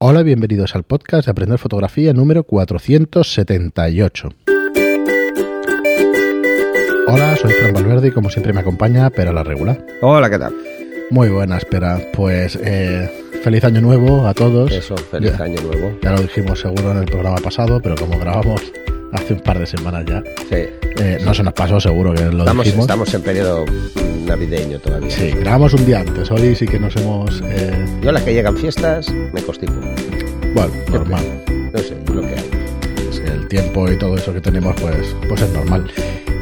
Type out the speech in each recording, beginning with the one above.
Hola bienvenidos al podcast de Aprender Fotografía número 478. Hola, soy Fran Valverde y como siempre me acompaña Pera la Regular. Hola, ¿qué tal? Muy buena, espera. Pues eh, feliz año nuevo a todos. Eso, feliz Ya. año nuevo. Ya lo dijimos seguro en el programa pasado, pero como grabamos hace un par de semanas ya, Sí. eh, no se nos pasó seguro que lo Estamos, dijimos. estamos en periodo navideño todavía. Sí, grabamos un día antes. Hoy sí que nos hemos... eh, Yo a la que llegan fiestas me constipo. bueno, normal. No sé, lo que hay. El tiempo y todo eso que tenemos, pues, pues es normal.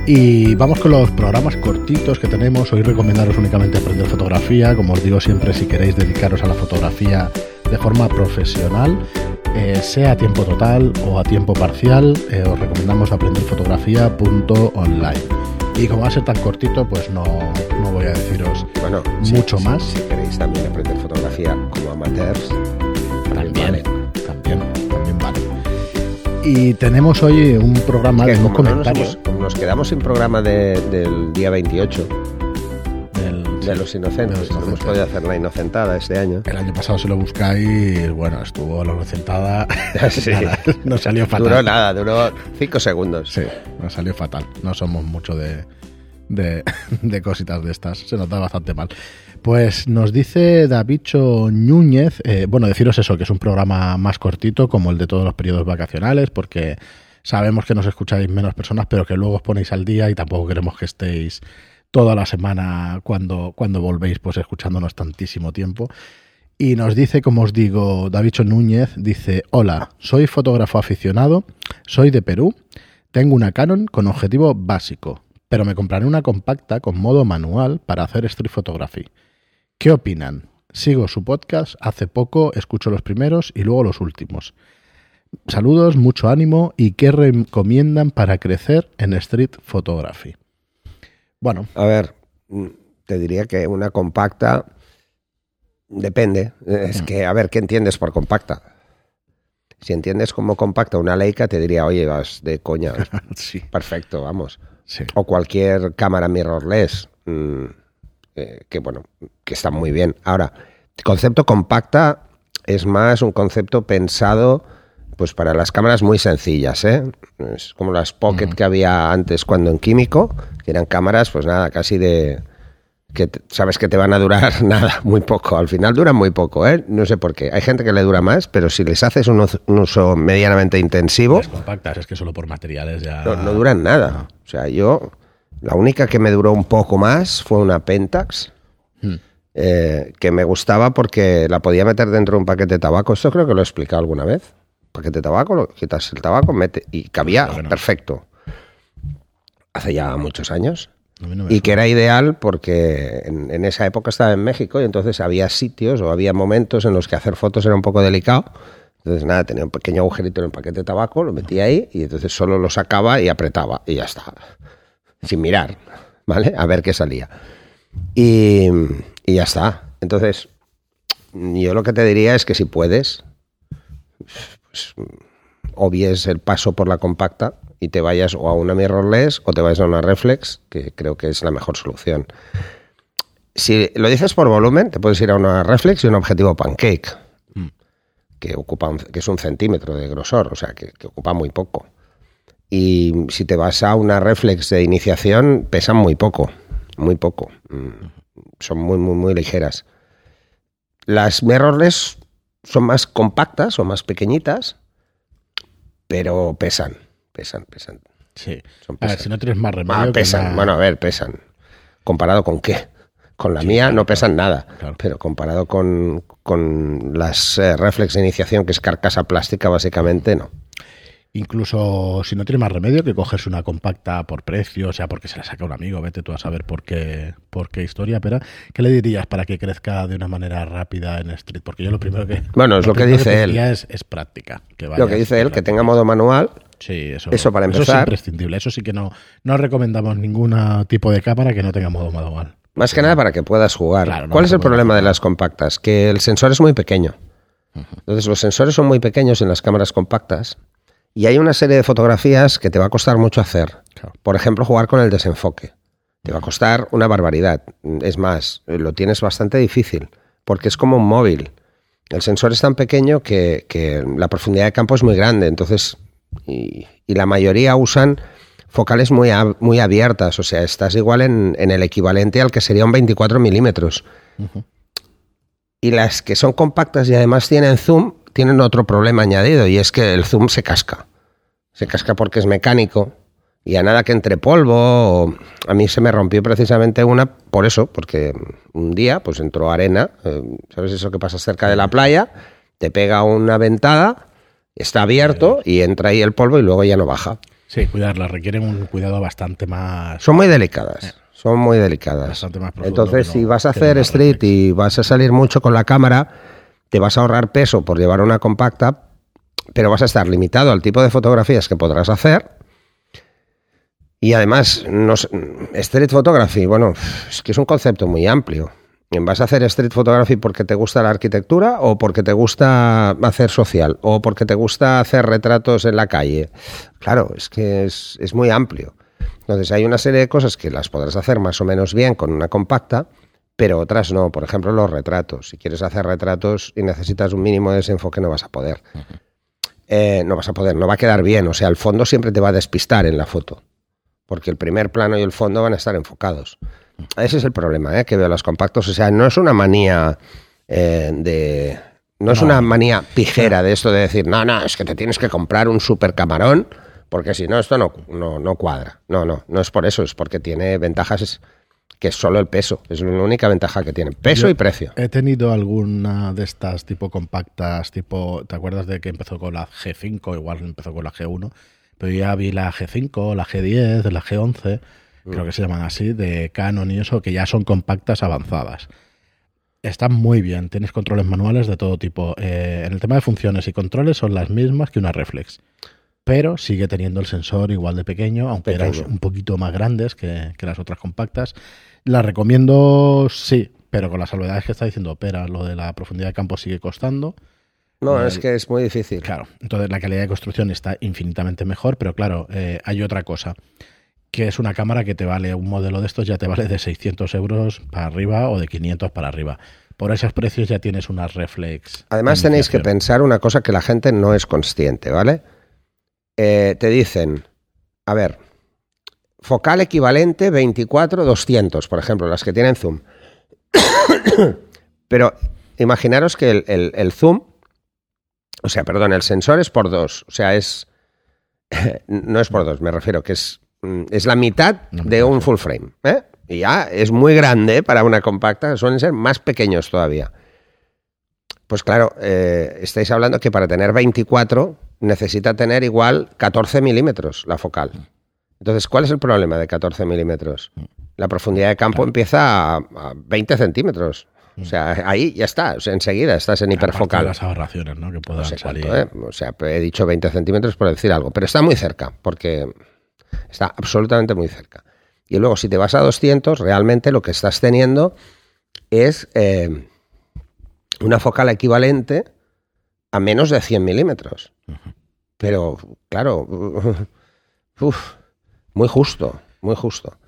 Y vamos con los programas cortitos que tenemos. Hoy recomendaros únicamente aprender fotografía. Como os digo siempre, si queréis dedicaros a la fotografía de forma profesional, eh, sea a tiempo total o a tiempo parcial, eh, os recomendamos aprenderfotografía.online. Y como va a ser tan cortito, pues no, no voy a deciros Bueno, Mucho más. Si queréis también aprender fotografía como amateurs, También, vale. también, también vale. Y tenemos hoy un programa Que de como no nos, como nos quedamos sin programa de- del día 28 del- de los inocentes, los no hemos podido hacer la inocentada este año. El año pasado si lo buscáis, bueno, estuvo la recentada. Sí. Nada, nos salió fatal. Duró nada, duró 5 segundos. Sí, nos salió fatal. No somos mucho de, de, de cositas de estas. Se nos da bastante mal. Pues nos dice Davicho Núñez, eh, bueno, deciros eso, que es un programa más cortito, como el de todos los periodos vacacionales, porque sabemos que nos escucháis menos personas, pero que luego os ponéis al día y tampoco queremos que estéis toda la semana cuando, cuando volvéis, pues escuchándonos tantísimo tiempo. Y nos dice, como os digo, Davicho Núñez, dice, hola, soy fotógrafo aficionado, soy de Perú, tengo una Canon con objetivo básico, pero me compraré una compacta con modo manual para hacer street photography. ¿Qué opinan? Sigo su podcast, hace poco escucho los primeros y luego los últimos. Saludos, mucho ánimo y qué recomiendan para crecer en street photography. Bueno, A ver, mm, te diría que una compacta depende. Es que, a ver, ¿qué entiendes por compacta? Si entiendes como compacta una Leica, te diría, oye, vas de coña. sí, Perfecto, vamos. sí. O cualquier cámara mirrorless, mm, eh, que bueno, que está muy bien. Ahora, el concepto compacta es más un concepto pensado pues para las cámaras muy sencillas, ¿eh? Es como las Pocket que había antes cuando en químico, que eran cámaras, pues nada, casi de que te- sabes que te van a durar nada, muy poco. Al final duran muy poco, ¿eh? No sé por qué. Hay gente que le dura más, pero si les haces un uso medianamente intensivo, Las compactas, es que solo por materiales ya... no, no duran nada. O sea, yo, la única que me duró un poco más fue una Pentax, Hmm. eh, que me gustaba porque la podía meter dentro de un paquete de tabaco. Esto creo que lo he explicado alguna vez. Paquete de tabaco, lo, quitas el tabaco, mete y cabía no. perfecto. Hace ya muchos años. No Y que era ideal porque en, en esa época estaba en México y entonces había sitios o había momentos en los que hacer fotos era un poco delicado. Entonces, nada, tenía un pequeño agujerito en el paquete de tabaco, lo metía ahí y entonces solo lo sacaba y apretaba y ya está. Sin mirar, ¿vale? A ver qué salía. Y, y ya está. Entonces, yo lo que te diría es que si puedes, obvies el paso por la compacta y te vayas o a una mirrorless o te vayas a una reflex, que creo que es la mejor solución. Si lo dices por volumen, te puedes ir a una reflex y un objetivo pancake, que, ocupa un- que es un centímetro de grosor, o sea, que, que ocupa muy poco. Y si te vas a una reflex de iniciación, pesan muy poco, muy poco. Mm, Son muy, muy, muy ligeras. Las mirrorless son más compactas o más pequeñitas, pero pesan, pesan, pesan. Sí. Son A ver, pesan. si no tienes más remedio Ah, pesan. Bueno, a ver, pesan. ¿Comparado con qué? Con la Sí, mía claro, no pesan nada, claro. pero comparado con, con las eh, reflex de iniciación, que es carcasa plástica, básicamente, no. Incluso si no tiene más remedio que cogerse una compacta por precio, o sea, porque se la saca un amigo, vete tú a saber por qué, por qué historia, pero ¿qué le dirías para que crezca de una manera rápida en Street? Porque yo lo primero que... Bueno, es lo que dice él. Es, es práctica. Que Lo que dice él, que tenga modo manual, Sí, eso, eso para es empezar. imprescindible. Eso sí que no, no recomendamos ningún tipo de cámara que no tenga modo manual. más que nada para que puedas jugar. Claro, no, ¿Cuál es el problema de las compactas? Que el sensor es muy pequeño. Entonces, los sensores son muy pequeños en las cámaras compactas y hay una serie de fotografías que te va a costar mucho hacer. Claro. Por ejemplo, jugar con el desenfoque. Te va a costar una barbaridad. Es más, lo tienes bastante difícil, porque es como un móvil. el sensor es tan pequeño que, que la profundidad de campo es muy grande, entonces, y, y la mayoría usan focales muy, a- muy abiertas, o sea, estás igual en, en el equivalente al que sería un 24 milímetros. Y las que son compactas y además tienen zoom, tienen otro problema añadido, y es que el zoom se casca. Se casca porque es mecánico, y a nada que entre polvo, o- a mí se me rompió precisamente una por eso, porque un día pues entró arena, eh, ¿sabes eso que pasa cerca de la playa? Te pega una ventada, está abierto y entra ahí el polvo y luego ya no baja. Sí, cuidarlas requieren un cuidado bastante más. Son muy delicadas, son muy delicadas. Bastante más profundo Entonces, no- si vas a hacer street y vas a salir mucho con la cámara, te vas a ahorrar peso por llevar una compacta, pero vas a estar limitado al tipo de fotografías que podrás hacer. Y además, no sé, street photography, bueno, es que es un concepto muy amplio. ¿Vas a hacer street photography porque te gusta la arquitectura o porque te gusta hacer social o porque te gusta hacer retratos en la calle? Claro, es que es, es muy amplio. Entonces hay una serie de cosas que las podrás hacer más o menos bien con una compacta, pero otras no. Por ejemplo, los retratos. Si quieres hacer retratos y necesitas un mínimo de desenfoque, no vas a poder. Eh, no vas a poder, no va a quedar bien. O sea, el fondo siempre te va a despistar en la foto, porque el primer plano y el fondo van a estar enfocados. Ese es el problema ¿eh? que veo los compactos. O sea, no es una manía eh, de... No es No. una manía pijera de esto de decir, no, no, es que te tienes que comprar un super camarón, porque si no, esto no, no, no cuadra. No, no, no es por eso, es porque tiene ventajas que es solo el peso. Es la única ventaja que tiene. Peso Yo y precio. He tenido alguna de estas tipo compactas, tipo, ¿te acuerdas de que empezó con la G5? Igual empezó con la G1, pero ya vi la G5, la G10, la G11, creo que se llaman así, de Canon y eso, que ya son compactas avanzadas. Están muy bien, tienes controles manuales de todo tipo. Eh, en el tema de funciones y controles son las mismas que una reflex, pero sigue teniendo el sensor igual de pequeño, aunque eran Pequeño. un poquito más grandes que, que las otras compactas. La recomiendo, sí, pero con las salvedades que está diciendo Opera, lo de la profundidad de campo sigue costando. No, el- es que es muy difícil. Claro, entonces la calidad de construcción está infinitamente mejor, pero claro, eh, hay otra cosa, que es una cámara que te vale, un modelo de estos ya te vale de 600 euros para arriba o de 500 para arriba. Por esos precios ya tienes una reflex. Además de tenéis que pensar una cosa que la gente no es consciente, ¿vale? Eh, te dicen, a ver, focal equivalente 24-200, por ejemplo, las que tienen zoom. Pero imaginaros que el, el- el zoom, o sea, perdón, el sensor es por dos, o sea, es... no es por dos, me refiero que es, mm, es la mitad de un full frame. ¿eh? Y ya es muy grande para una compacta, suelen ser más pequeños todavía. Pues claro, eh, estáis hablando que para tener 24 necesita tener igual 14 milímetros la focal. Entonces, ¿cuál es el problema de 14 milímetros? La profundidad de campo empieza a, a 20 centímetros. O sea, ahí ya está, o sea, enseguida estás en de hiperfocal. las aberraciones ¿no? que puedan No sé salir. ¿eh? O sea, he dicho 20 centímetros por decir algo, pero está muy cerca, porque está absolutamente muy cerca. Y luego, si te vas a 200, realmente lo que estás teniendo es eh, una focal equivalente a menos de 100 milímetros. Pero, claro, uf, muy justo, muy justo.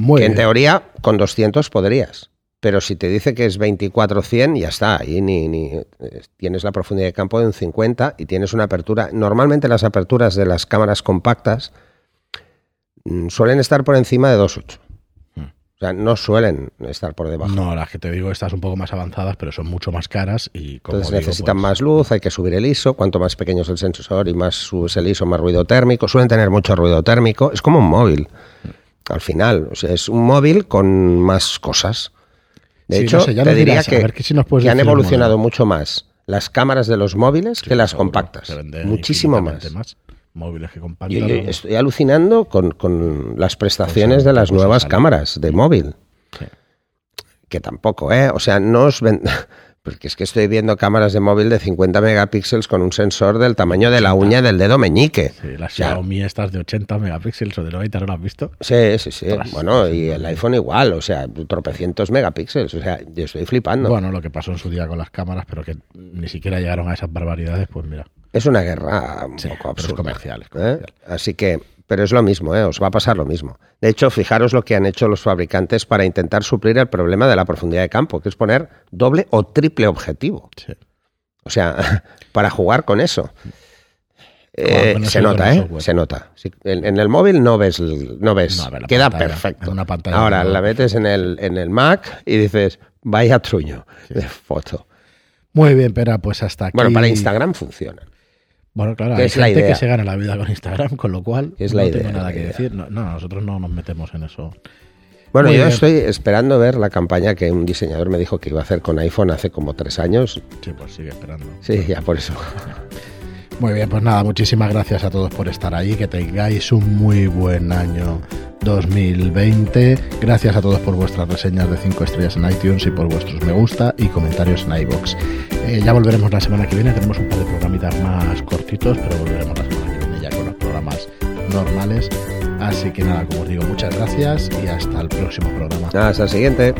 Muy que en teoría con 200 podrías. Pero si te dice que es 24-100, ya está. Ahí ni, ni, eh, tienes la profundidad de campo de un 50 y tienes una apertura. Normalmente las aperturas de las cámaras compactas mm, suelen estar por encima de 2.8. O sea, no suelen estar por debajo. No, las que te digo, estas un poco más avanzadas, pero son mucho más caras y como Entonces digo, necesitan pues, más luz, hay que subir el ISO. Cuanto más pequeño es el sensor y más subes el ISO, más ruido térmico. Suelen tener mucho ruido térmico. Es como un móvil. Al final, o sea, es un móvil con más cosas. De Sí, hecho, no sé, ya te diría dirás, que, ver que si nos que han evolucionado mucho más las cámaras de los móviles sí, que las seguro, compactas. Muchísimo más. Móviles que compactas. Yo, yo vamos. estoy alucinando con, con las prestaciones Pues, de las pues, nuevas sale. cámaras de móvil. Sí. Que tampoco, ¿eh? O sea, no os ven... Porque es que estoy viendo cámaras de móvil de 50 megapíxeles con un sensor del tamaño de la uña del dedo meñique. Sí, las Ya. Xiaomi estas de 80 megapíxeles o de 90, ¿no lo has visto? Sí, sí, sí. Bueno, y el iPhone igual, o sea, tropecientos megapíxeles. O sea, yo estoy flipando. Bueno, lo que pasó en su día con las cámaras, pero que ni siquiera llegaron a esas barbaridades, pues mira. Es una guerra un Sí, poco es absurda. comercial, es ¿eh? comercial. Así que, pero es lo mismo, ¿eh? os va a pasar lo mismo. De hecho, fijaros lo que han hecho los fabricantes para intentar suplir el problema de la profundidad de campo, que es poner doble o triple objetivo. Sí. O sea, para jugar con eso. Eh, eso se nota, ¿eh? software. Se nota. Sí, en, en el móvil no ves, no ves. No, ver, queda pantalla, perfecto. en una pantalla Ahora la metes en el, en el Mac y dices, vaya truño de foto. Muy bien, pero pues hasta aquí. Bueno, para Instagram funciona. Bueno, claro, hay es la gente idea. que se gana la vida con Instagram, con lo cual Es no la tengo nada la que idea. decir. No, no, nosotros no nos metemos en eso. Bueno, Muy yo bien. estoy esperando ver la campaña que un diseñador me dijo que iba a hacer con iPhone hace como tres años. Sí, pues sigue esperando. Sí, ya por eso. Muy bien, pues nada, muchísimas gracias a todos por estar ahí, que tengáis un muy buen año 2020. Gracias a todos por vuestras reseñas de 5 estrellas en iTunes y por vuestros me gusta y comentarios en iBox. ya volveremos la semana que viene, tenemos un par de programitas más cortitos, pero volveremos la semana que viene ya con los programas normales. Así que nada, como os digo, muchas gracias y hasta el próximo programa. Hasta el siguiente.